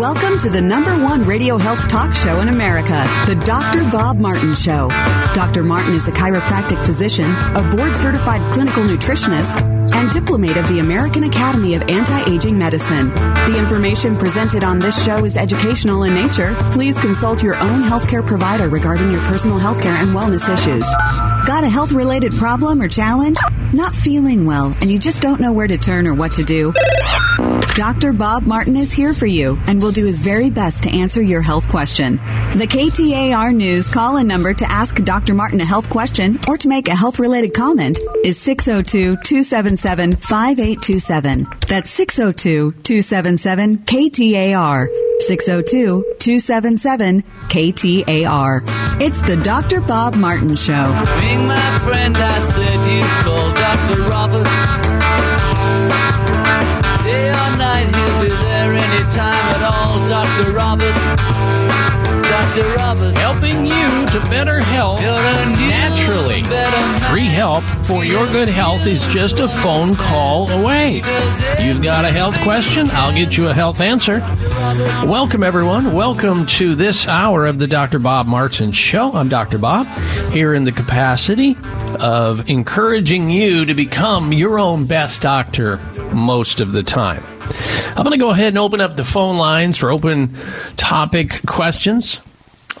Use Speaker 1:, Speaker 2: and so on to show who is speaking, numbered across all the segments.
Speaker 1: Welcome to the number one radio health talk show in America, the Dr. Bob Martin Show. Dr. Martin is a chiropractic physician, a board certified clinical nutritionist, and diplomate of the American Academy of Anti-Aging Medicine. The information presented on this show is educational in nature. Please consult your own healthcare provider regarding your personal healthcare and wellness issues. Got a health related problem or challenge? Not feeling well and you just don't know where to turn or what to do? Dr. Bob Martin is here for you and will do his very best to answer your health question. The KTAR News call in number to ask Dr. Martin a health question or to make a health related comment is 602 277 5827. That's 602 277 KTAR. 602 277 KTAR. It's the Dr. Bob Martin Show.
Speaker 2: Anytime at all. Dr. Robert. Dr. Robert.
Speaker 3: helping you to better health
Speaker 2: You're a new,
Speaker 3: naturally.
Speaker 2: better.
Speaker 3: Free help for your good health is just a phone call away. You've got a health question, I'll get you a health answer. Welcome, everyone. Welcome to this hour of the Dr. Bob Martin Show. I'm Dr. Bob, here in the capacity of encouraging you to become your own best doctor most of the time. I'm going to go ahead and open up the phone lines for open topic questions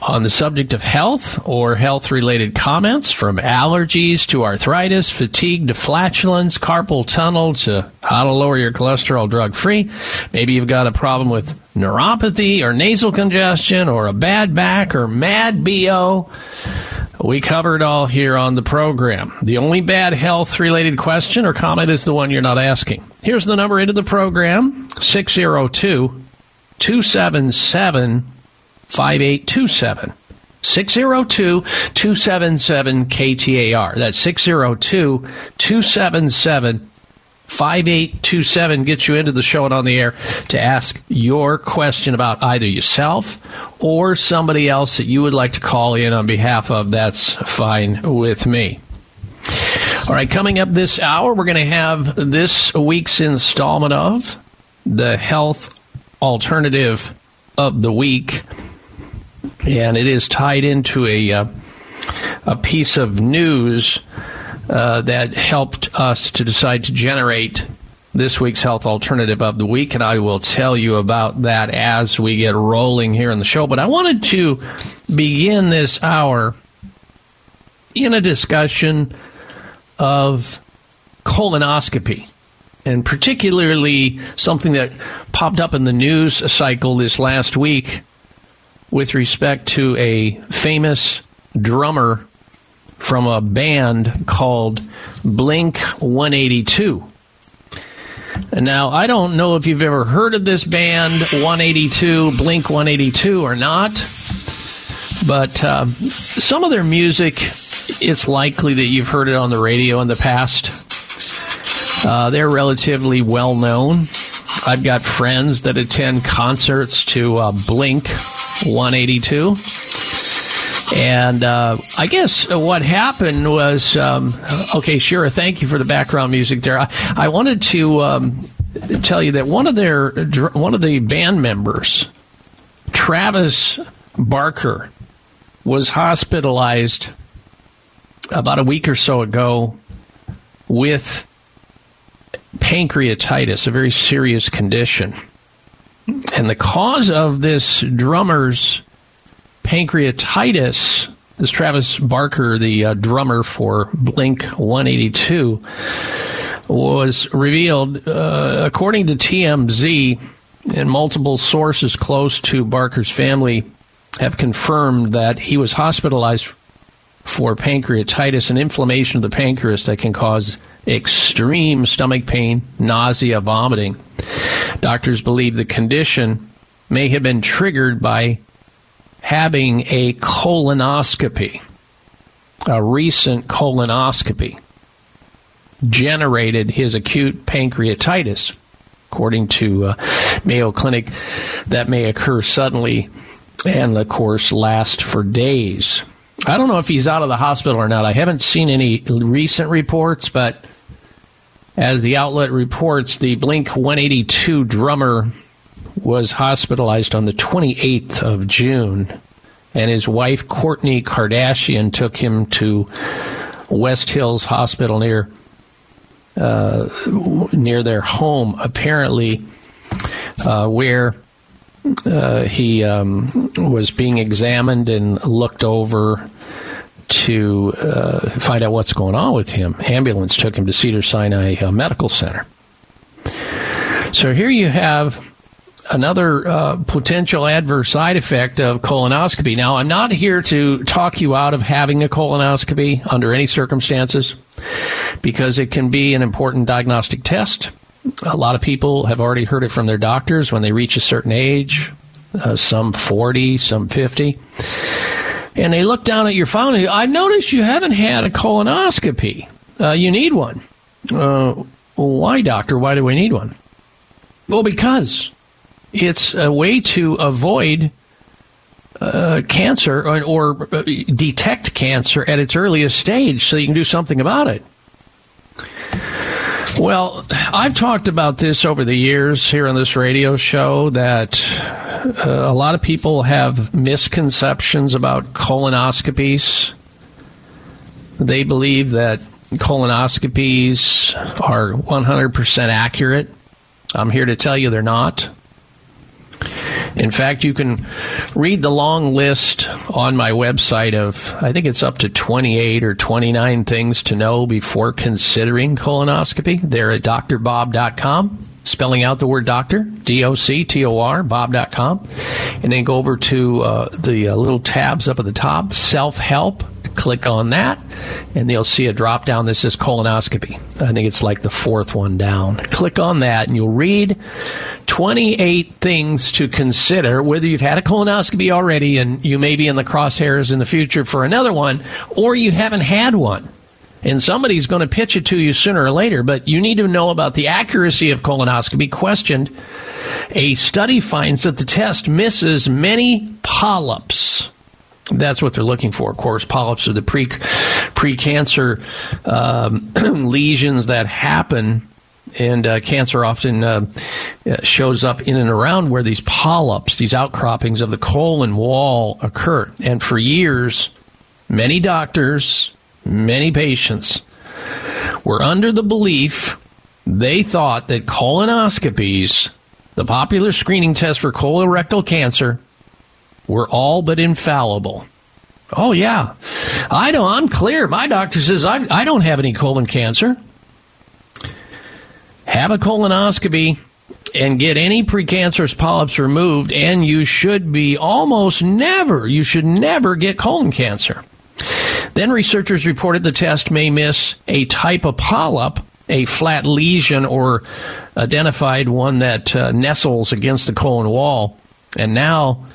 Speaker 3: on the subject of health or health related comments from allergies to arthritis, fatigue to flatulence, carpal tunnel to how to lower your cholesterol drug free. Maybe you've got a problem with neuropathy or nasal congestion or a bad back or mad BO. We cover it all here on the program. The only bad health related question or comment is the one you're not asking. Here's the number into the program 602 277 5827. 602 277 KTAR. That's 602 277 5827 gets you into the show and on the air to ask your question about either yourself or somebody else that you would like to call in on behalf of. That's fine with me. All right, coming up this hour, we're going to have this week's installment of the Health Alternative of the Week. And it is tied into a, uh, a piece of news uh, that helped us to decide to generate this week's health alternative of the week, and I will tell you about that as we get rolling here in the show. But I wanted to begin this hour in a discussion of colonoscopy, and particularly something that popped up in the news cycle this last week with respect to a famous drummer from a band called Blink 182. And now, I don't know if you've ever heard of this band, 182, Blink 182, or not, but um, some of their music, it's likely that you've heard it on the radio in the past. Uh, they're relatively well known. I've got friends that attend concerts to uh, Blink 182. And uh, I guess what happened was um, okay, sure. Thank you for the background music there. I, I wanted to um, tell you that one of their one of the band members, Travis Barker, was hospitalized about a week or so ago with pancreatitis, a very serious condition. And the cause of this drummer's pancreatitis, this Travis Barker, the uh, drummer for Blink 182, was revealed uh, according to TMZ, and multiple sources close to Barker's family have confirmed that he was hospitalized for pancreatitis, an inflammation of the pancreas that can cause extreme stomach pain, nausea, vomiting. Doctors believe the condition may have been triggered by having a colonoscopy. A recent colonoscopy generated his acute pancreatitis. According to uh, Mayo Clinic, that may occur suddenly and, of course, last for days. I don't know if he's out of the hospital or not. I haven't seen any recent reports, but as the outlet reports, the Blink 182 drummer was hospitalized on the 28th of June, and his wife, Kourtney Kardashian, took him to West Hills Hospital near uh, near their home, apparently, uh, where uh, he um, was being examined and looked over to uh, find out what's going on with him. Ambulance took him to Cedar Sinai uh, Medical Center. So here you have another uh, potential adverse side effect of colonoscopy. Now, I'm not here to talk you out of having a colonoscopy under any circumstances because it can be an important diagnostic test. A lot of people have already heard it from their doctors when they reach a certain age, uh, some 40, some 50. And they look down at your and I noticed you haven't had a colonoscopy. Uh, you need one. Uh, why, doctor? Why do we need one? Well, because it's a way to avoid uh, cancer or, or, uh, detect cancer at its earliest stage so you can do something about it. Well, I've talked about this over the years here on this radio show that uh, a lot of people have misconceptions about colonoscopies. They believe that colonoscopies are 100% accurate. I'm here to tell you they're not. In fact, you can read the long list on my website of, I think it's up to 28 or 29 things to know before considering colonoscopy. They're at drbob.com, spelling out the word doctor, D O C T O R, bob.com. And then go over to uh, the uh, little tabs up at the top, self help click on that, and you'll see a drop down that says colonoscopy. I think it's like the fourth one down. Click on that, and you'll read 28 things to consider whether you've had a colonoscopy already and you may be in the crosshairs in the future for another one, or you haven't had one. And somebody's going to pitch it to you sooner or later, but you need to know about the accuracy of colonoscopy questioned. A study finds that the test misses many polyps that's what they're looking for. Of course, polyps are the pre pre-cancer um, lesions that happen, and uh, cancer often uh, shows up in and around where these polyps, these outcroppings of the colon wall, occur. And for years, many doctors, many patients were under the belief they thought that colonoscopies, the popular screening test for colorectal cancer, were all but infallible. Oh yeah, I know. I'm clear. My doctor says I, I don't have any colon cancer. Have a colonoscopy and get any precancerous polyps removed, and you should be almost never. You should never get colon cancer. Then researchers reported the test may miss a type of polyp, a flat lesion, or identified one that uh, nestles against the colon wall. And now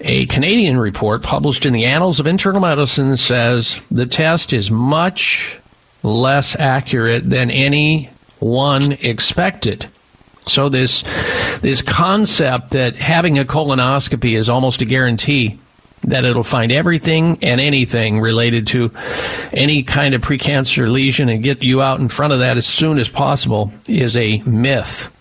Speaker 3: a Canadian report published in the Annals of Internal Medicine says the test is much less accurate than anyone expected. So this this concept that having a colonoscopy is almost a guarantee that it'll find everything and anything related to any kind of precancer lesion and get you out in front of that as soon as possible is a myth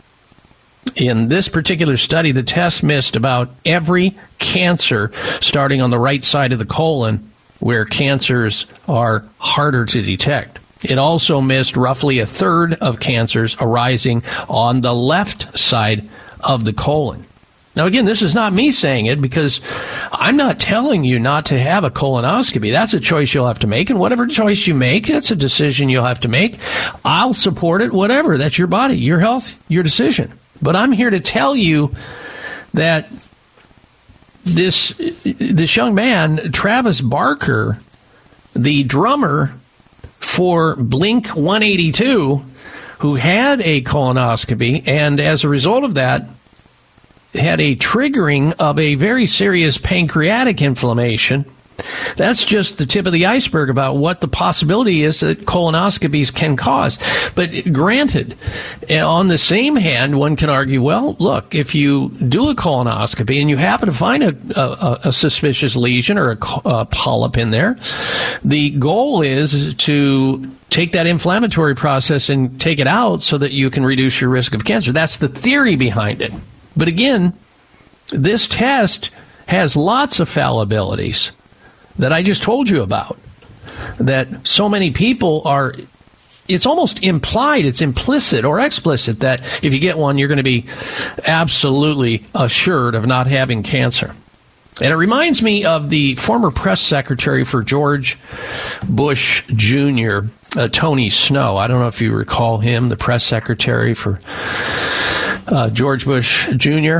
Speaker 3: in this particular study, the test missed about every cancer starting on the right side of the colon where cancers are harder to detect. It also missed roughly a third of cancers arising on the left side of the colon. Now, again, this is not me saying it because I'm not telling you not to have a colonoscopy. That's a choice you'll have to make. And whatever choice you make, that's a decision you'll have to make. I'll support it, whatever. That's your body, your health, your decision. But I'm here to tell you that this this young man, Travis Barker, the drummer for Blink 182, who had a colonoscopy, and as a result of that, had a triggering of a very serious pancreatic inflammation that's just the tip of the iceberg about what the possibility is that colonoscopies can cause. But granted, eh, on the same hand, one can argue, well, look, if you do a colonoscopy and you happen to find a, a, a suspicious lesion or a, a polyp in there, the goal is to take that inflammatory process and take it out so that you can reduce your risk of cancer. That's the theory behind it. But again, this test has lots of fallibilities that I just told you about. That so many people are it's almost implied, it's implicit or explicit that if you get one, you're going to be absolutely assured of not having cancer. And it reminds me of the former press secretary for George Bush Jr., uh, Tony Snow. I don't know if you recall him, the press secretary for uh, George Bush Jr.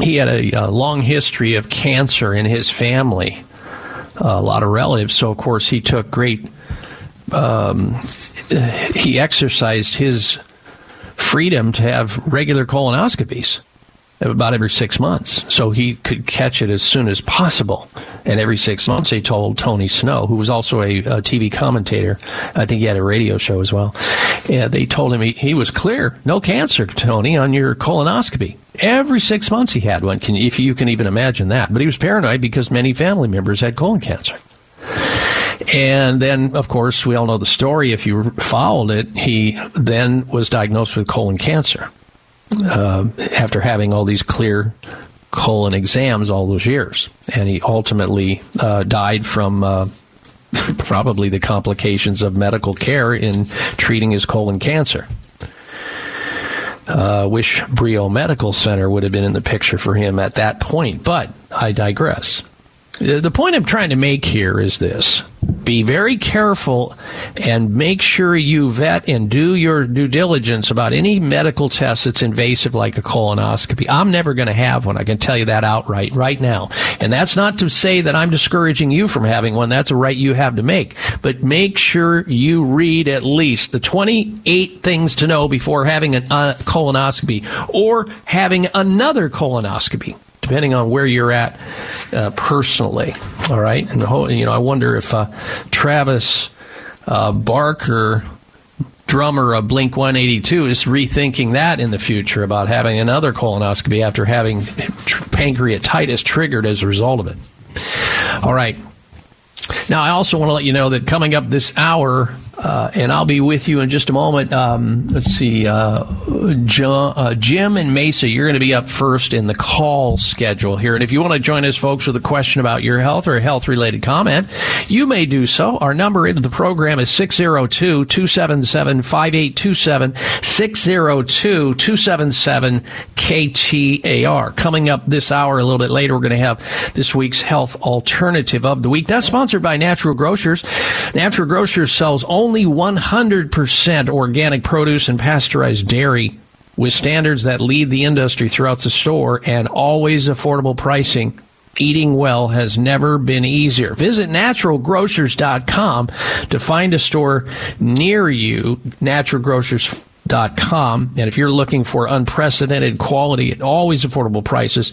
Speaker 3: He had a, a, long history of cancer in his family, a lot of relatives. So, of course, he took great um, he exercised his freedom to have regular colonoscopies about every six months so he could catch it as soon as possible. And every six months, they told Tony Snow, who was also a, a TV commentator, I think he had a radio show as well. Yeah, they told him he, he was clear, no cancer, Tony, on your colonoscopy. Every six months he had one, can, if you can even imagine that. But he was paranoid because many family members had colon cancer. And then, of course, we all know the story. If you followed it, he then was diagnosed with colon cancer uh, after having all these clear colon exams all those years. And he ultimately uh, died from. Uh, probably the complications of medical care in treating his colon cancer. Uh, wish Brio Medical Center would have been in the picture for him at that point, but I digress. The point I'm trying to make here is this be very careful and make sure you vet and do your due diligence about any medical test that's invasive like a colonoscopy. I'm never going to have one. I can tell you that outright right now. And that's not to say that I'm discouraging you from having one. That's a right you have to make. But make sure you read at least the 28 things to know before having a uh, colonoscopy or having another colonoscopy depending on where you're at uh, personally. All right, and the whole, you know, I wonder if uh, Travis uh, Barker, drummer of Blink 182, is rethinking that in the future about having another colonoscopy after having tr- pancreatitis triggered as a result of it. All right. Now, I also want to let you know that coming up this hour, uh, and I'll be with you in just a moment. Um, let's see, uh, uh, Jim and Mesa, you're going to be up first in the call schedule here. And if you want to join us, folks, with a question about your health or a health related comment, you may do so. Our number into the program is 602 277 5827 602 277 KTAR. Coming up this hour, a little bit later, we're going to have this week's health alternative of the week. That's sponsored by Natural Grocers. Natural Grocers sells only only 100% organic produce and pasteurized dairy with standards that lead the industry throughout the store and always affordable pricing. Eating well has never been easier. Visit naturalgrocers.com to find a store near you. Natural Grocers Com. And if you're looking for unprecedented quality at always affordable prices,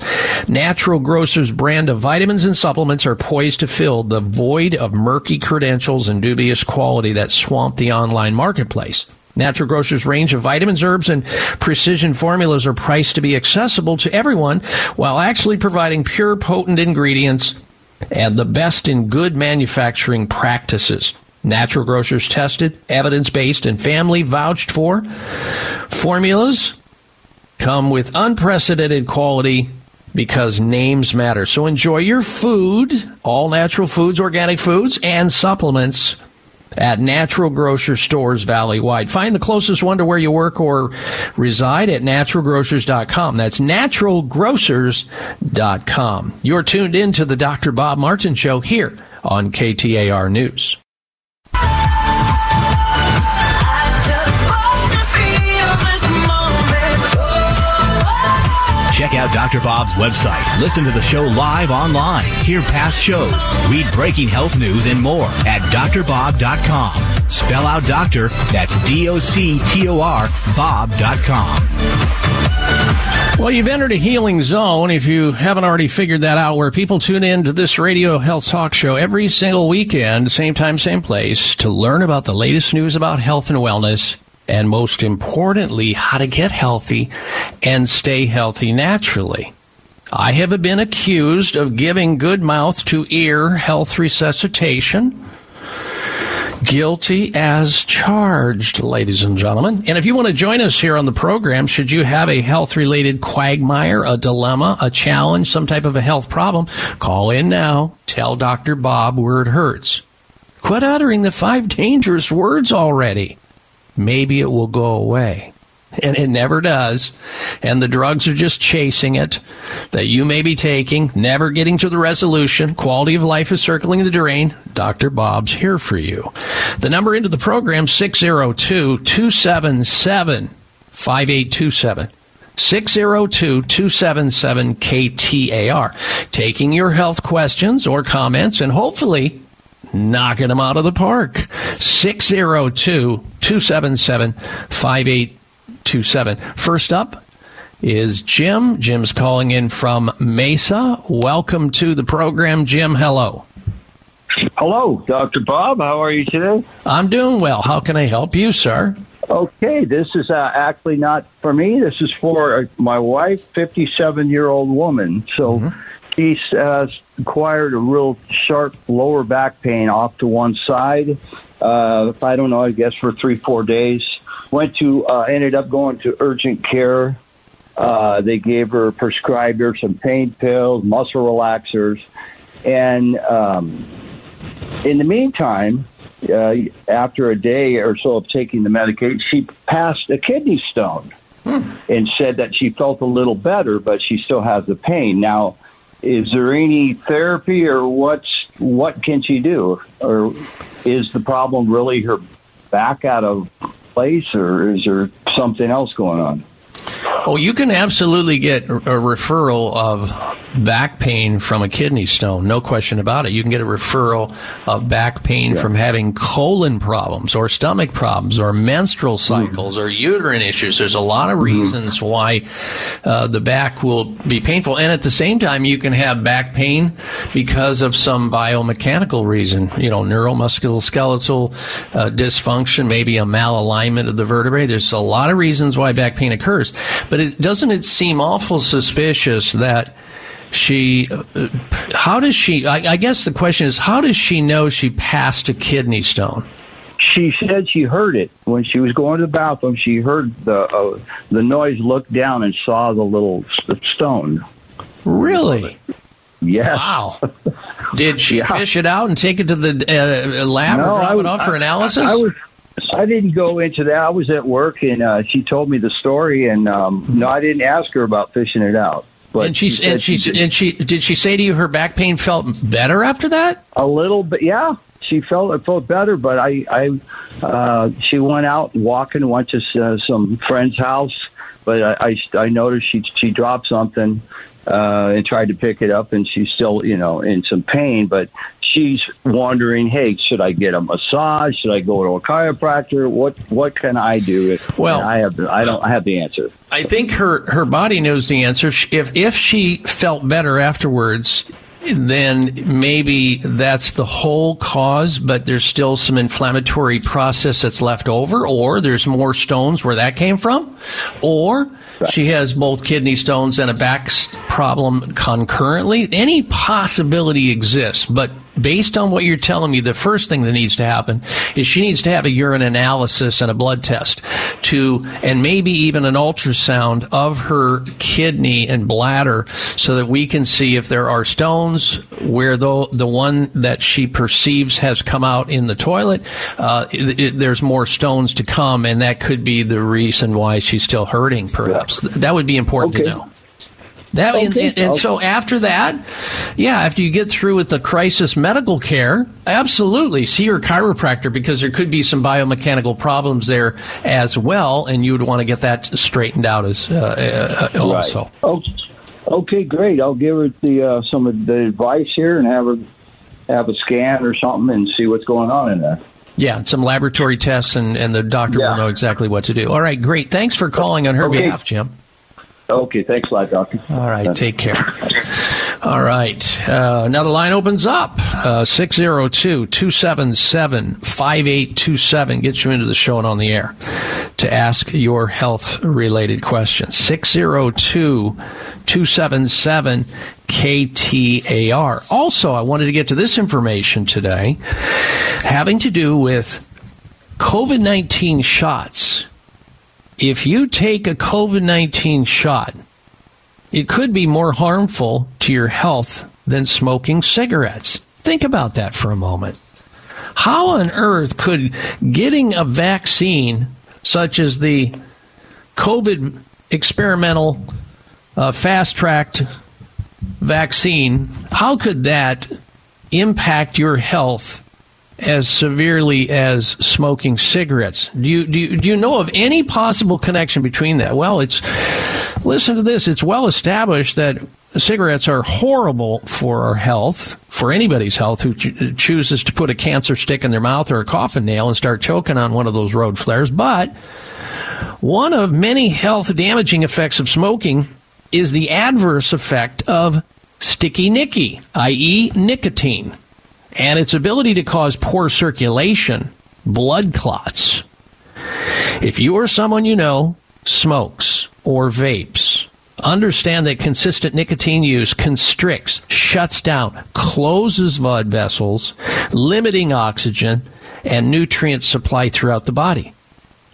Speaker 3: Natural Grocers brand of vitamins and supplements are poised to fill the void of murky credentials and dubious quality that swamp the online marketplace. Natural Grocers range of vitamins, herbs, and precision formulas are priced to be accessible to everyone while actually providing pure, potent ingredients and the best in good manufacturing practices. Natural grocers tested, evidence based, and family vouched for. Formulas come with unprecedented quality because names matter. So enjoy your food, all natural foods, organic foods, and supplements at natural grocer stores valley wide. Find the closest one to where you work or reside at naturalgrocers.com. That's naturalgrocers.com. You're tuned in to the Dr. Bob Martin Show here on KTAR News.
Speaker 4: Out Dr. Bob's website. Listen to the show live online. Hear past shows. Read breaking health news and more at drbob.com. Spell out doctor. That's D-O-C-T-O-R Bob.com.
Speaker 3: Well, you've entered a healing zone if you haven't already figured that out, where people tune in to this radio health talk show every single weekend, same time, same place, to learn about the latest news about health and wellness and most importantly, how to get healthy and stay healthy naturally. I have been accused of giving good mouth to ear health resuscitation. Guilty as charged, ladies and gentlemen. And if you want to join us here on the program, should you have a health related quagmire, a dilemma, a challenge, some type of a health problem, call in now. Tell Dr. Bob where it hurts. Quit uttering the five dangerous words already. Maybe it will go away and it never does. And the drugs are just chasing it that you may be taking, never getting to the resolution. Quality of life is circling the drain. Dr. Bob's here for you. The number into the program 602 277 5827. 602 277 KTAR. Taking your health questions or comments and hopefully knocking them out of the park. 602 277 5827. First up is Jim. Jim's calling in from Mesa. Welcome to the program, Jim. Hello.
Speaker 5: Hello, Dr. Bob. How are you today?
Speaker 3: I'm doing well. How can I help you, sir?
Speaker 5: Okay, this is uh, actually not for me. This is for uh, my wife, 57 year old woman. So mm-hmm. She's uh, acquired a real sharp lower back pain off to one side. Uh, I don't know, I guess for three, four days went to uh, ended up going to urgent care. Uh, they gave her prescribed her some pain pills, muscle relaxers, and um, in the meantime, uh, after a day or so of taking the medication, she passed a kidney stone hmm. and said that she felt a little better, but she still has the pain. Now, is there any therapy or what's what can she do, or is the problem really her back out of place, or is there something else going on?
Speaker 3: Oh, you can absolutely get a referral of back pain from a kidney stone, no question about it. You can get a referral of back pain yeah. from having colon problems or stomach problems or menstrual mm-hmm. cycles mm. or uterine issues. There's a lot of mm-hmm. reasons mm. why uh, the back will be painful. And at the same time, you can have back pain because of some biomechanical reason, you know, neuromusculoskeletal uh, dysfunction, maybe a malalignment of the vertebrae. There's a lot of reasons why back pain occurs. But it, doesn't it seem awful suspicious that she uh, how does she I, I, guess the question is how does she know she passed a kidney stone?
Speaker 5: She said she heard it. When she was going to the bathroom she heard the uh, the noise looked down and saw the little stone.
Speaker 3: Really?
Speaker 5: Yes.
Speaker 3: Wow. Did she yeah. fish it out and take it to the uh, lab no, or drop I, it off for analysis
Speaker 5: I, I was I didn't go into that. I was at work, and uh, she told me the story, and um, no, I didn't ask her about fishing it out.
Speaker 3: But and she, she and she, she and she did she say to you her back pain felt better after that?
Speaker 5: A little bit, yeah. She felt it felt better, but I, I, uh, she went out walking, went to uh, some friend's house, but I, I, I noticed she she dropped something uh, and tried to pick it up, and she's still, you know, in some pain. But she's wondering, hey, should I get a massage? Should I go to a chiropractor? What what can I do?
Speaker 3: well,
Speaker 5: I have I don't I have the answer.
Speaker 3: I think her her body knows the answer. If if she felt better afterwards, then maybe that's the whole cause, but there's still some inflammatory process that's left over, or there's more stones where that came from, or she has both kidney stones and a back problem concurrently. Any possibility exists, but based on what you're telling me, the first thing that needs to happen is she needs to have a urine analysis and a blood test to, and maybe even an ultrasound of her kidney and bladder so that we can see if there are stones where the, the one that she perceives has come out in the toilet, uh, it, it, there's more stones to come and that could be the reason why she's still hurting perhaps. That would be important okay. to know. That okay. and, and, so after that, yeah, after you get through with the crisis medical care, absolutely see your chiropractor because there could be some biomechanical problems there as well, and you would want to get that straightened out as uh, uh, also. Right.
Speaker 5: Oh, okay, great. I'll give her the uh, some of the advice here and have her have a scan or something and see what's going on in there.
Speaker 3: Yeah, some laboratory tests, and, and the doctor yeah. will know exactly what to do. All right, great. Thanks for calling on her okay. behalf, Jim.
Speaker 5: Okay, thanks a lot, Doctor.
Speaker 3: All right, take care. All right, uh, now the line opens up. Uh, 602 277 5827 gets you into the show and on the air to ask your health related questions. 602 277 KTAR. Also, I wanted to get to this information today having to do with COVID 19 shots. If you take a COVID 19 shot, it could be more harmful to your health than smoking cigarettes. Think about that for a moment. How on earth could getting a vaccine such as the COVID experimental uh, fast tracked vaccine, how could that impact your health as severely as smoking cigarettes? Do you, do you, do you know of any possible connection between that? Well, it's, listen to this, it's well established that cigarettes are horrible for our health, for anybody's health who ch- chooses to put a cancer stick in their mouth or a coffin nail and start choking on one of those road flares. But one of many health damaging effects of smoking is the adverse effect of sticky nicky, i.e., nicotine, and its ability to cause poor circulation, blood clots. If you or someone you know smokes or vapes, understand that consistent nicotine use constricts, shuts down, closes blood vessels, limiting oxygen and nutrient supply throughout the body.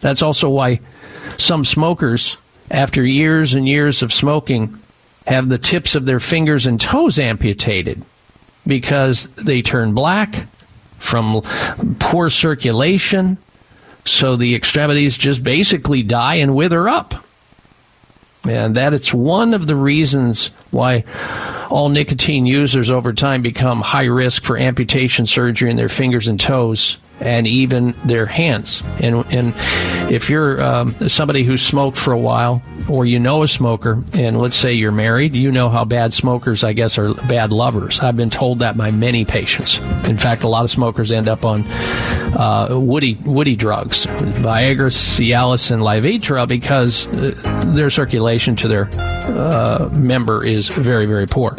Speaker 3: That's also why some smokers, after years and years of smoking, have the tips of their fingers and toes amputated because they turn black from poor circulation. So the extremities just basically die and wither up. And that it's one of the reasons why all nicotine users over time become high risk for amputation surgery in their fingers and toes and even their hands. And, and if you're um, somebody who smoked for a while, or you know a smoker, and let's say you're married, you know how bad smokers, I guess, are bad lovers. I've been told that by many patients. In fact, a lot of smokers end up on uh, woody woody drugs, Viagra, Cialis, and Levitra, because uh, their circulation to their uh, member is very, very poor.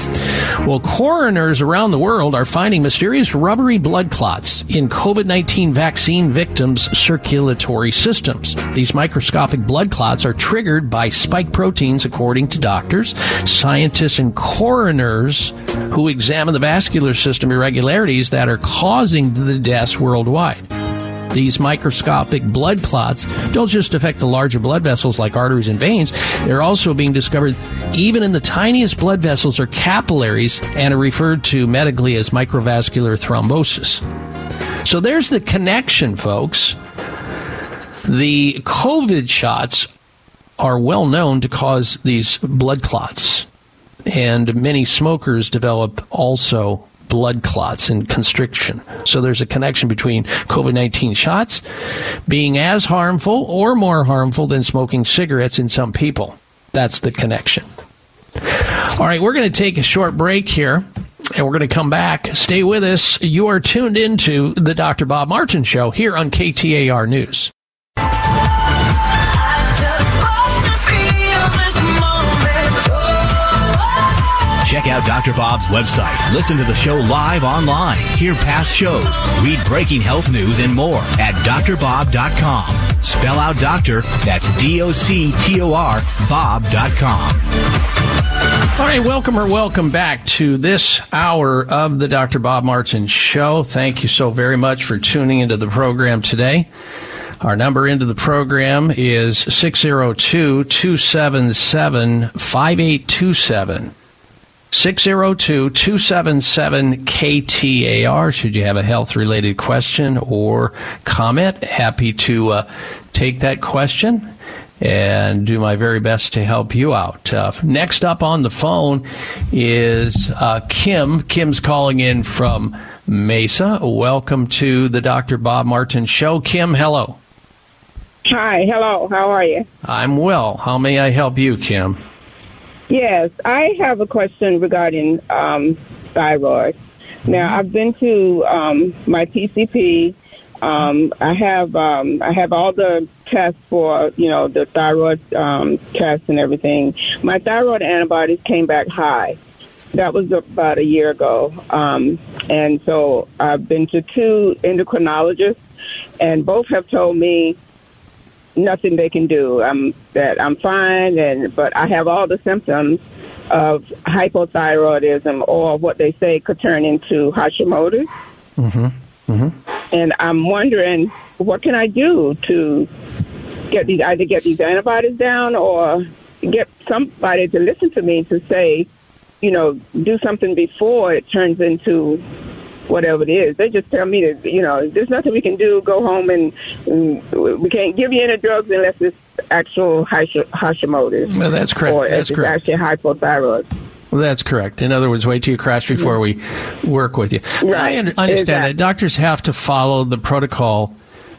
Speaker 3: Well, coroners around the world are finding mysterious rubbery blood clots in COVID 19 vaccine victims' circulatory systems. These microscopic blood clots are triggered by spike proteins, according to doctors, scientists, and coroners who examine the vascular system irregularities that are causing the deaths worldwide. These microscopic blood clots don't just affect the larger blood vessels like arteries and veins, they're also being discovered even in the tiniest blood vessels or capillaries and are referred to medically as microvascular thrombosis. So there's the connection, folks. The COVID shots are well known to cause these blood clots, and many smokers develop also blood clots and constriction. So there's a connection between COVID 19 shots being as harmful or more harmful than smoking cigarettes in some people. That's the connection. All right, we're going to take a short break here. And we're going to come back. Stay with us. You are tuned into the Dr. Bob Martin Show here on KTAR News.
Speaker 4: Check out Dr. Bob's website. Listen to the show live online. Hear past shows. Read breaking health news and more at drbob.com. Spell out doctor, that's D-O-C-T-O-R, bob.com.
Speaker 3: All right, welcome or welcome back to this hour of the Dr. Bob Martin Show. Thank you so very much for tuning into the program today. Our number into the program is 602 277 5827. 602 277 KTAR. Should you have a health related question or comment, happy to uh, take that question and do my very best to help you out. Uh, next up on the phone is uh, Kim. Kim's calling in from Mesa. Welcome to the Dr. Bob Martin Show. Kim, hello.
Speaker 6: Hi, hello. How are you?
Speaker 3: I'm well. How may I help you, Kim?
Speaker 6: Yes, I have a question regarding um, thyroid. Now, I've been to um, my PCP. Um, I have um, I have all the tests for you know the thyroid um, tests and everything. My thyroid antibodies came back high. That was about a year ago, um, and so I've been to two endocrinologists, and both have told me nothing they can do. I'm that I'm fine, and but I have all the symptoms of hypothyroidism, or what they say could turn into Hashimoto's.
Speaker 3: Mm-hmm. Mm-hmm.
Speaker 6: And I'm wondering, what can I do to get these either get these antibodies down, or get somebody to listen to me to say, you know, do something before it turns into whatever it is. They just tell me that you know there's nothing we can do. Go home and, and we can't give you any drugs unless it's actual Hashimoto's.
Speaker 3: Well, that's correct.
Speaker 6: Or
Speaker 3: that's correct.
Speaker 6: actually hypothyroid.
Speaker 3: Well, that's correct. In other words, wait till you crash before we work with you.
Speaker 6: Right.
Speaker 3: I understand
Speaker 6: Exactly.
Speaker 3: that doctors have to follow the protocol.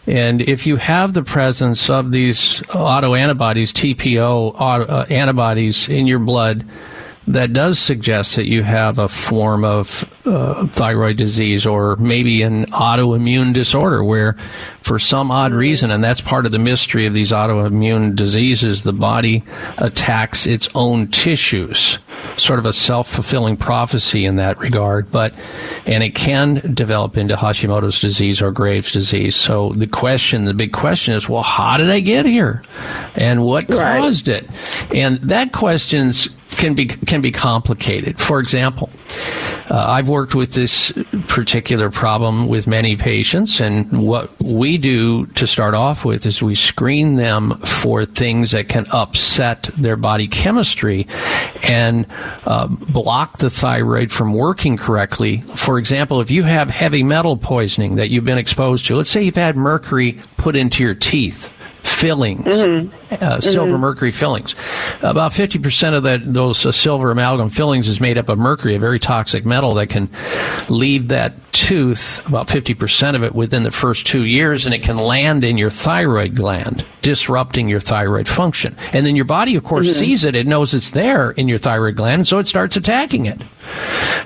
Speaker 3: And if you have the presence of these autoantibodies, TPO auto, uh, antibodies in your blood, that does suggest that you have a form of uh, thyroid disease or maybe an autoimmune disorder where, for some odd reason, and that's part of the mystery of these autoimmune diseases, the body attacks its own tissues. Sort of a self fulfilling prophecy in that regard, but and it can develop into Hashimoto's disease or Graves' disease. So the question, the big question is, well, how did I get here, and what
Speaker 6: Right.
Speaker 3: caused it? And that questions can be can be complicated. For example, uh, I've worked with this particular problem with many patients, and what we do to start off with is we screen them for things that can upset their body chemistry and uh, block the thyroid from working correctly. For example, if you have heavy metal poisoning that you've been exposed to, let's say you've had mercury put into your teeth fillings, uh, silver mercury fillings. About 50% of that, those uh, silver amalgam fillings is made up of mercury, a very toxic metal that can leave that tooth, about 50% of it within the first two years, and it can land in your thyroid gland, disrupting your thyroid function. And then your body, of course, sees it. It knows it's there in your thyroid gland, so it starts attacking it.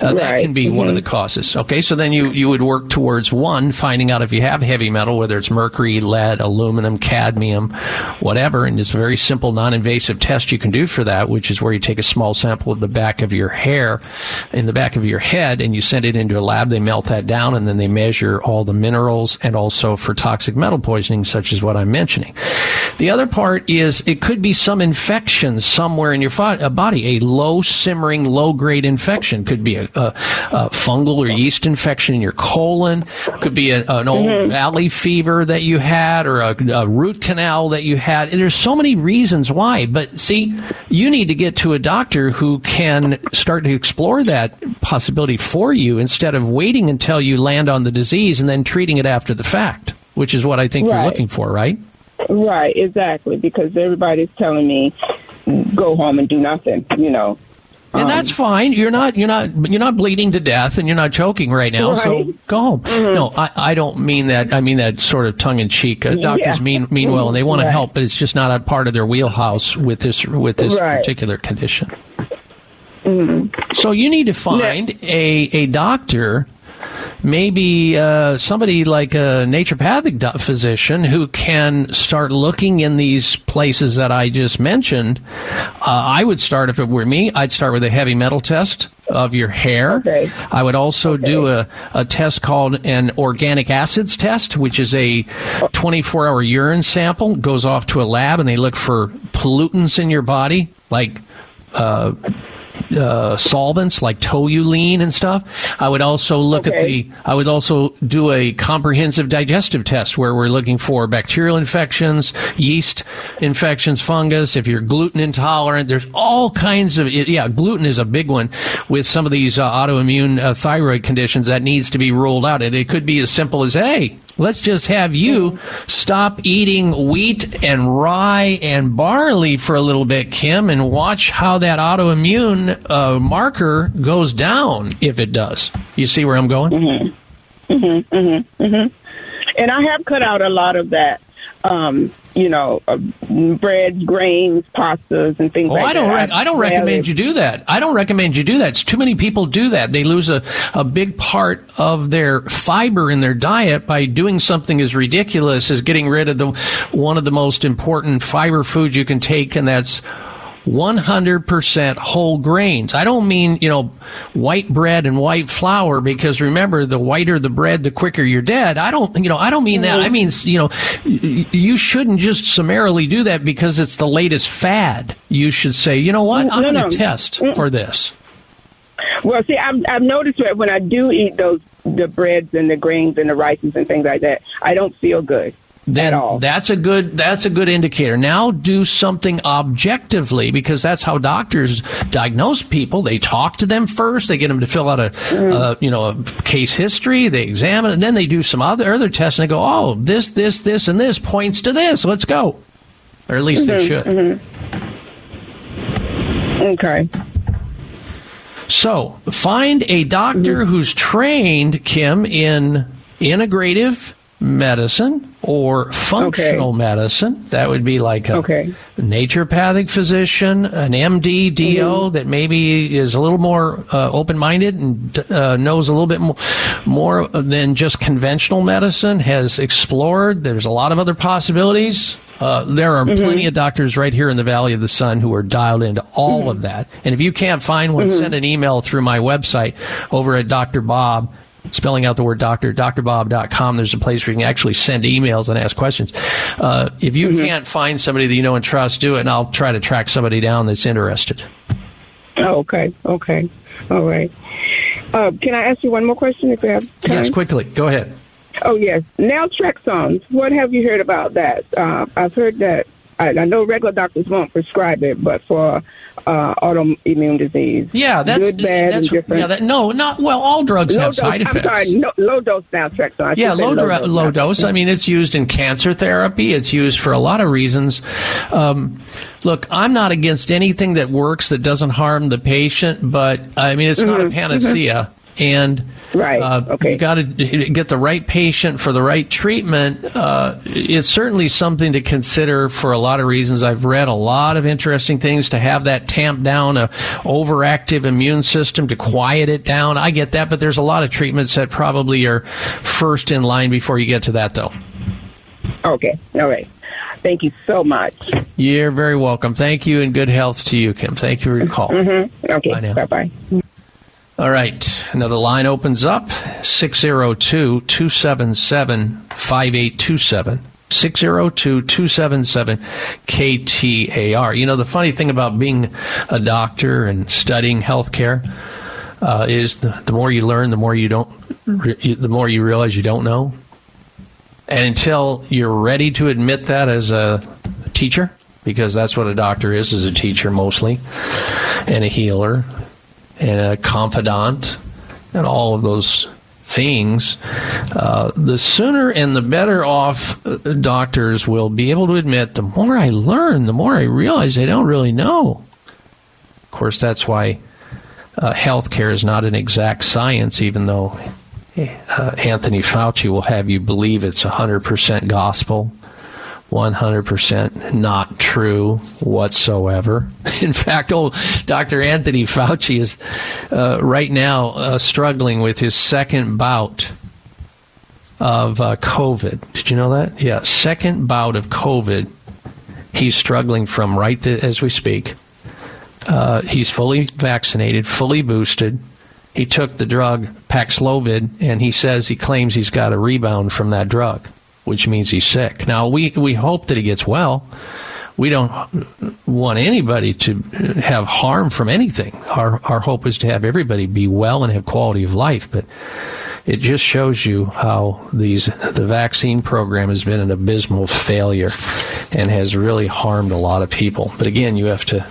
Speaker 3: Uh, That can be one of the causes. Okay, so then you, you would work towards one, finding out if you have heavy metal, whether it's mercury, lead, aluminum, cadmium, whatever. And it's a very simple, non invasive test you can do for that, which is where you take a small sample of the back of your hair, in the back of your head, and you send it into a lab. They melt that down, and then they measure all the minerals and also for toxic metal poisoning, such as what I'm mentioning. The other part is it could be some infection somewhere in your uh, body, a low simmering, low grade infection. Could be a, a, a fungal or yeast infection in your colon. Could be a, an old mm-hmm. valley fever that you had or a, a root canal that you had. And there's so many reasons why. But see, you need to get to a doctor who can start to explore that possibility for you instead of waiting until you land on the disease and then treating it after the fact, which is what I think you're looking for, right?
Speaker 6: Right, exactly. Because everybody's telling me go home and do nothing. You know.
Speaker 3: And that's um, fine. You're not you're not you're not bleeding to death and you're not choking right now. So go home. Mm-hmm. No, I, I don't mean that. I mean that sort of tongue in cheek. Uh, doctors
Speaker 6: Yeah.
Speaker 3: mean mean well and they want to help, but it's just not a part of their wheelhouse with this with this
Speaker 6: Right.
Speaker 3: particular condition. Mm-hmm. So you need to find a a doctor maybe uh, somebody like a naturopathic physician who can start looking in these places that I just mentioned. Uh, I would start, if it were me, I'd start with a heavy metal test of your hair.
Speaker 6: Okay.
Speaker 3: I would also do a, a test called an organic acids test, which is a 24 hour urine sample, goes off to a lab, and they look for pollutants in your body, like uh, uh, solvents like toluene and stuff. I would also look at the. I would also do a comprehensive digestive test where we're looking for bacterial infections, yeast infections, fungus. If you're gluten intolerant, there's all kinds of. Yeah, gluten is a big one with some of these uh, autoimmune uh, thyroid conditions that needs to be ruled out. And it could be as simple as, hey, Let's just have you stop eating wheat and rye and barley for a little bit, Kim, and watch how that autoimmune uh, marker goes down if it does. You see where I'm going? Mm-hmm. Mm-hmm. Mm-hmm.
Speaker 6: And I have cut out a lot of that. Um, you know, uh, bread, grains, pastas, and things
Speaker 3: Oh,
Speaker 6: like
Speaker 3: I don't.
Speaker 6: that.
Speaker 3: Rec- I don't recommend you do that. I don't recommend you do that. It's too many people do that. They lose a, a big part of their fiber in their diet by doing something as ridiculous as getting rid of the one of the most important fiber foods you can take, and that's 100% whole grains. I don't mean, you know, white bread and white flour because remember, the whiter the bread, the quicker you're dead. I don't, you know, I don't mean that. I mean, you know, you shouldn't just summarily do that because it's the latest fad. You should say, you know what, I'm
Speaker 6: No,
Speaker 3: going to
Speaker 6: no.
Speaker 3: test for this.
Speaker 6: Well, see, I've, I've noticed that when I do eat those the breads and the grains and the rices and things like that, I don't feel good
Speaker 3: then that's a good that's a good indicator. Now do something objectively because that's how doctors diagnose people. They talk to them first. They get them to fill out a
Speaker 6: Mm-hmm.
Speaker 3: uh, you know a case history. They examine it, and then they do some other other tests and they go, oh, this this this and this points to this. Let's go, or at least they
Speaker 6: Mm-hmm,
Speaker 3: should.
Speaker 6: Okay.
Speaker 3: So find a doctor
Speaker 6: Mm-hmm.
Speaker 3: who's trained, Kim, in integrative medicine or functional medicine. That would be like a
Speaker 6: Okay.
Speaker 3: naturopathic physician, an MD, DO that maybe is a little more uh, open minded and uh, knows a little bit more, more than just conventional medicine, has explored. There's a lot of other possibilities. Uh, there are plenty of doctors right here in the Valley of the Sun who are dialed into all of that. And if you can't find one, send an email through my website over at Dr. Bob spelling out the word doctor, doctorbob.com. There's a place where you can actually send emails and ask questions. Uh, if you can't find somebody that you know and trust, do it, and I'll try to track somebody down that's interested.
Speaker 6: Oh, okay. Okay. All right. Uh, can I ask you one more question if you have time?
Speaker 3: Yes, quickly. Go ahead.
Speaker 6: Oh, yes. Naltrexone. What have you heard about that? Uh, I've heard that. I, I know regular doctors won't prescribe it, but for uh, autoimmune disease.
Speaker 3: Yeah, that's
Speaker 6: good, bad,
Speaker 3: that's
Speaker 6: and different.
Speaker 3: yeah. That, no, not well. All drugs
Speaker 6: low
Speaker 3: have
Speaker 6: dose,
Speaker 3: side effects.
Speaker 6: I'm sorry, no, low dose naltrexone. I
Speaker 3: Yeah,
Speaker 6: say
Speaker 3: low, dra- low dose. I mean, it's used in cancer therapy. It's used for a lot of reasons. Um, look, I'm not against anything that works that doesn't harm the patient, but I mean, it's not a panacea. And.
Speaker 6: Right,
Speaker 3: uh,
Speaker 6: okay.
Speaker 3: you got to get the right patient for the right treatment. Uh, it's certainly something to consider for a lot of reasons. I've read a lot of interesting things to have that tamp down a overactive immune system to quiet it down. I get that, but there's a lot of treatments that probably are first in line before you get to that, though.
Speaker 6: Okay. All right. Thank you so much.
Speaker 3: You're very welcome. Thank you, and good health to you, Kim. Thank you for your call.
Speaker 6: Mm-hmm. Okay. Bye bye.
Speaker 3: All right. Another line opens up 602 277 5827. 602 277 KTAR. You know, the funny thing about being a doctor and studying healthcare uh, is the, the more you learn, the more you don't, the more you realize you don't know. And until you're ready to admit that as a teacher, because that's what a doctor is, is a teacher mostly, and a healer, and a confidant, and all of those things, uh, the sooner and the better off uh, doctors will be able to admit the more I learn, the more I realize I don't really know. Of course, that's why uh, healthcare is not an exact science, even though uh, Anthony Fauci will have you believe it's 100% gospel. 100% not true whatsoever. In fact, old Dr. Anthony Fauci is uh, right now uh, struggling with his second bout of uh, COVID. Did you know that? Yeah, second bout of COVID. He's struggling from right th- as we speak. Uh, he's fully vaccinated, fully boosted. He took the drug Paxlovid, and he says he claims he's got a rebound from that drug, which means he's sick. Now we we hope that he gets well. We don't want anybody to have harm from anything. Our our hope is to have everybody be well and have quality of life, but it just shows you how these the vaccine program has been an abysmal failure and has really harmed a lot of people. But again, you have to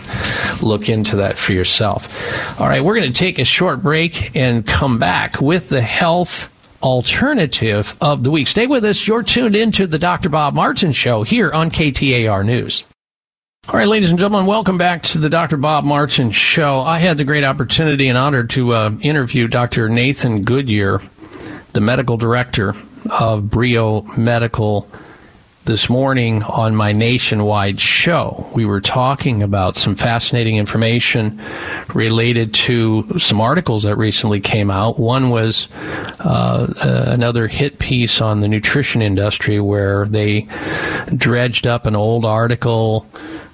Speaker 3: look into that for yourself. All right, we're going to take a short break and come back with the health alternative of the week. Stay with us. You're tuned into the Dr. Bob Martin show here on KTAR News. All right, ladies and gentlemen, welcome back to the Dr. Bob Martin Show. I had the great opportunity and honor to uh, interview Dr. Nathan Goodyear, the medical director of Brio Medical, this morning on my nationwide show. We were talking about some fascinating information related to some articles that recently came out. One was uh, uh, another hit piece on the nutrition industry where they dredged up an old article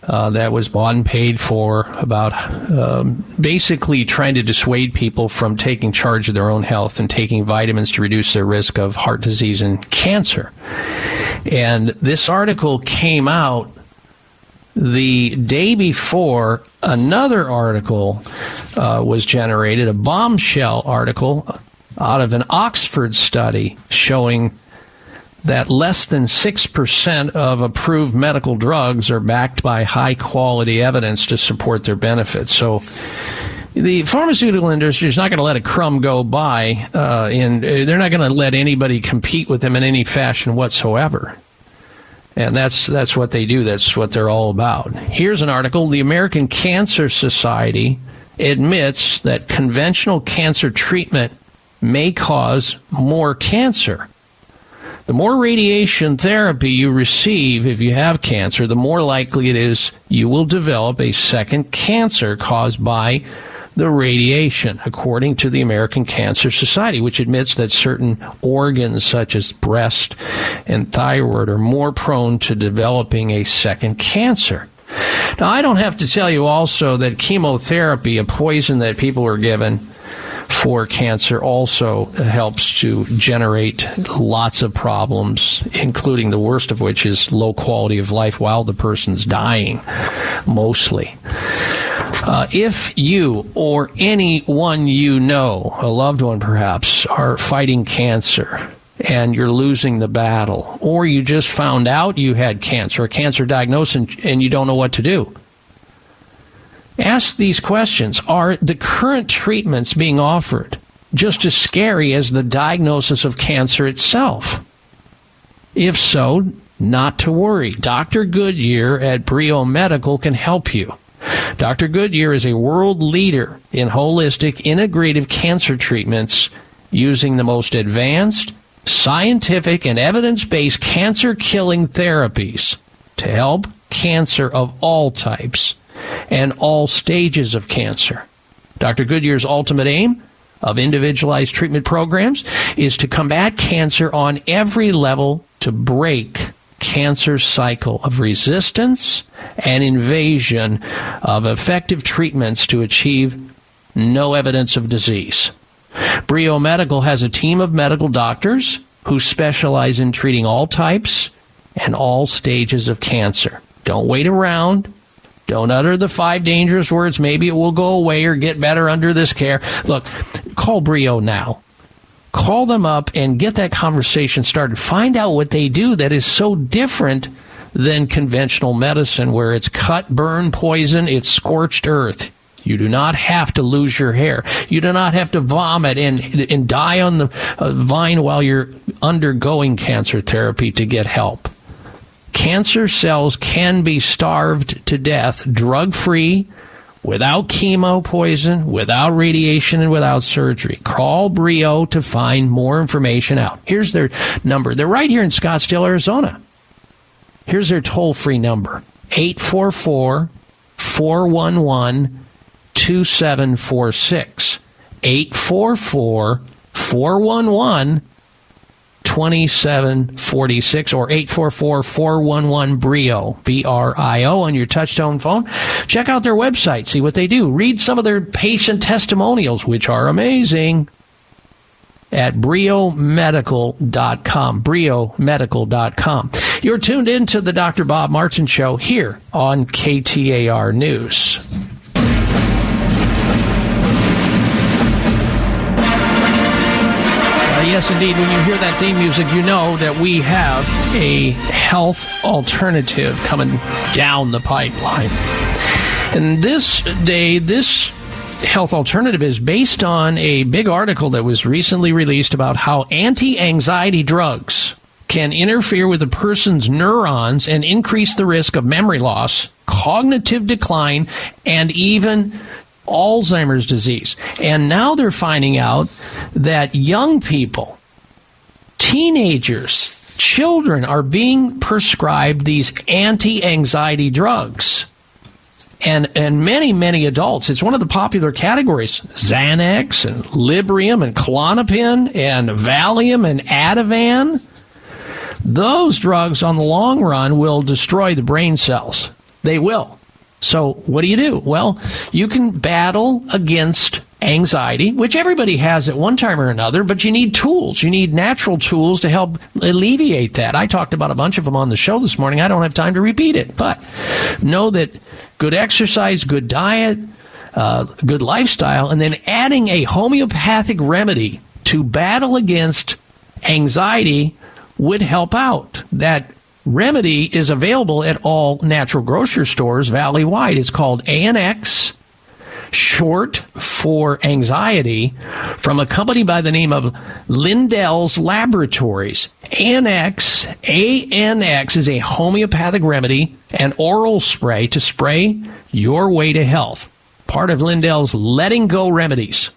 Speaker 3: uh, that was bought and paid for about um, basically trying to dissuade people from taking charge of their own health and taking vitamins to reduce their risk of heart disease and cancer. And this article came out the day before another article uh, was generated, a bombshell article out of an Oxford study showing that less than 6% of approved medical drugs are backed by high quality evidence to support their benefits. So the pharmaceutical industry is not going to let a crumb go by, uh, and they're not going to let anybody compete with them in any fashion whatsoever. And that's that's what they do. That's what they're all about. Here's an article: The American Cancer Society admits that conventional cancer treatment may cause more cancer. The more radiation therapy you receive if you have cancer, the more likely it is you will develop a second cancer caused by the radiation, according to the American Cancer Society, which admits that certain organs such as breast and thyroid are more prone to developing a second cancer. Now, I don't have to tell you also that chemotherapy, a poison that people are given for cancer, also helps to generate lots of problems, including the worst of which is low quality of life while the person's dying, mostly. Uh, if you or anyone you know, a loved one perhaps, are fighting cancer and you're losing the battle, or you just found out you had cancer, a cancer diagnosis, and, and you don't know what to do, ask these questions. Are the current treatments being offered just as scary as the diagnosis of cancer itself? If so, not to worry. Dr. Goodyear at Brio Medical can help you. Dr. Goodyear is a world leader in holistic integrative cancer treatments using the most advanced, scientific, and evidence based cancer killing therapies to help cancer of all types and all stages of cancer. Dr. Goodyear's ultimate aim of individualized treatment programs is to combat cancer on every level to break cancer cycle of resistance and invasion of effective treatments to achieve no evidence of disease. Brio Medical has a team of medical doctors who specialize in treating all types and all stages of cancer. Don't wait around. Don't utter the five dangerous words. Maybe it will go away or get better under this care. Look, call Brio now call them up and get that conversation started. Find out what they do that is so different than conventional medicine, where it's cut, burn, poison, it's scorched earth. You do not have to lose your hair. You do not have to vomit and, and die on the uh, vine while you're undergoing cancer therapy to get help. Cancer cells can be starved to death drug free without chemo poison, without radiation, and without surgery. Call Brio to find more information out. Here's their number. They're right here in Scottsdale, Arizona. Here's their toll free number 844 411 2746. 844 411 2746 or 844-411-BRIO, B-R-I-O on your touchtone phone. Check out their website, see what they do. Read some of their patient testimonials, which are amazing at briomedical.com, briomedical.com. You're tuned in to the Dr. Bob Martin Show here on KTAR News. Yes, indeed. When you hear that theme music, you know that we have a health alternative coming down the pipeline. And this day, this health alternative is based on a big article that was recently released about how anti anxiety drugs can interfere with a person's neurons and increase the risk of memory loss, cognitive decline, and even Alzheimer's disease. And now they're finding out that young people, teenagers, children are being prescribed these anti anxiety drugs. And, and many, many adults. It's one of the popular categories. Xanax and Librium and Klonopin and Valium and Ativan. Those drugs on the long run will destroy the brain cells. They will. So, what do you do? Well, you can battle against anxiety, which everybody has at one time or another, but you need tools. You need natural tools to help alleviate that. I talked about a bunch of them on the show this morning. I don't have time to repeat it, but know that good exercise, good diet, uh, good lifestyle, and then adding a homeopathic remedy to battle against anxiety would help out. That remedy is available at all natural grocery stores valley wide. It's called ANX, short for anxiety, from a company by the name of Liddell's Laboratories. ANX, ANX is a homeopathic remedy, an oral spray to spray your way to health. Part of Liddell's letting go remedies.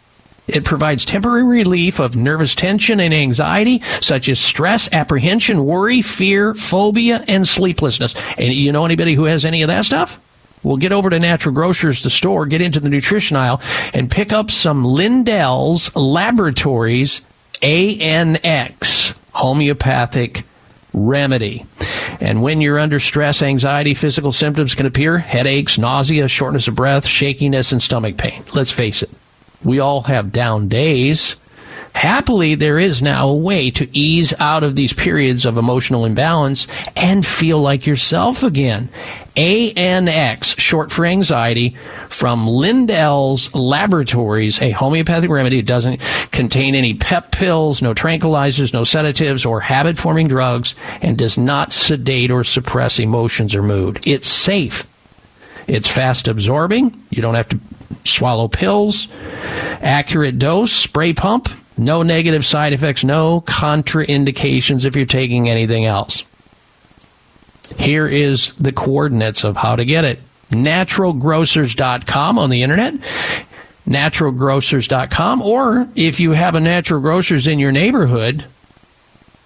Speaker 3: It provides temporary relief of nervous tension and anxiety, such as stress, apprehension, worry, fear, phobia, and sleeplessness. And you know anybody who has any of that stuff? Well, get over to Natural Grocers, the store, get into the nutrition aisle, and pick up some Liddell's Laboratories ANX homeopathic remedy. And when you're under stress, anxiety, physical symptoms can appear headaches, nausea, shortness of breath, shakiness, and stomach pain. Let's face it, we all have down days. Happily, there is now a way to ease out of these periods of emotional imbalance and feel like yourself again. ANX, short for anxiety, from Liddell's Laboratories, a homeopathic remedy. It doesn't contain any pep pills, no tranquilizers, no sedatives, or habit forming drugs, and does not sedate or suppress emotions or mood. It's safe. It's fast absorbing. You don't have to swallow pills. Accurate dose, spray pump. No negative side effects, no contraindications if you're taking anything else. Here is the coordinates of how to get it. Naturalgrocers.com on the internet. Naturalgrocers.com. Or if you have a natural grocers in your neighborhood,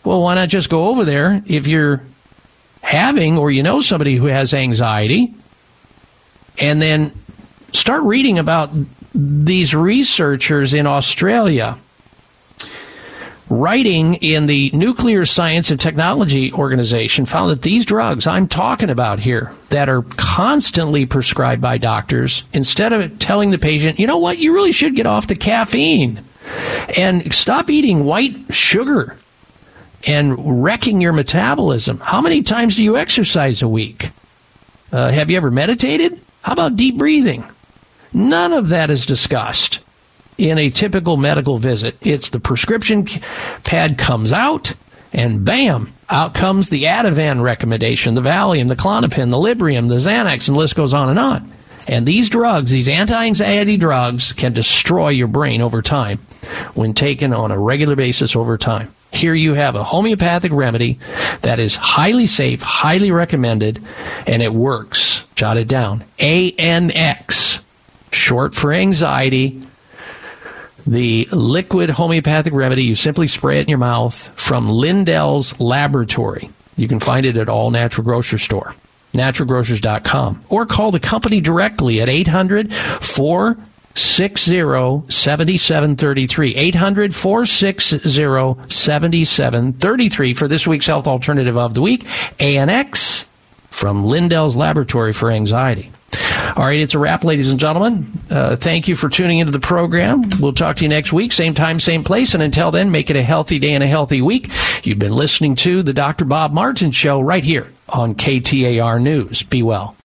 Speaker 3: well, why not just go over there if you're having or you know somebody who has anxiety and then start reading about these researchers in Australia writing in the Nuclear Science and Technology Organization found that these drugs I'm talking about here that are constantly prescribed by doctors, instead of telling the patient, you know what, you really should get off the caffeine and stop eating white sugar and wrecking your metabolism. How many times do you exercise a week? Uh, have you ever meditated? How about deep breathing? None of that is discussed in a typical medical visit. It's the prescription pad comes out, and bam, out comes the Ativan recommendation, the Valium, the Klonopin, the Librium, the Xanax, and the list goes on and on. And these drugs, these anti-anxiety drugs, can destroy your brain over time when taken on a regular basis over time. Here you have a homeopathic remedy that is highly safe, highly recommended, and it works. Jot it down. ANX, short for anxiety, the liquid homeopathic remedy. You simply spray it in your mouth from Liddell's Laboratory. You can find it at all natural grocery store, naturalgrocers.com, or call the company directly at 800 460 7733. 800 460 7733 for this week's health alternative of the week, ANX from Liddell's Laboratory for Anxiety. All right, it's a wrap, ladies and gentlemen. Uh, thank you for tuning into the program. We'll talk to you next week, same time, same place. And until then, make it a healthy day and a healthy week. You've been listening to the Dr. Bob Martin Show right here on KTAR News. Be well.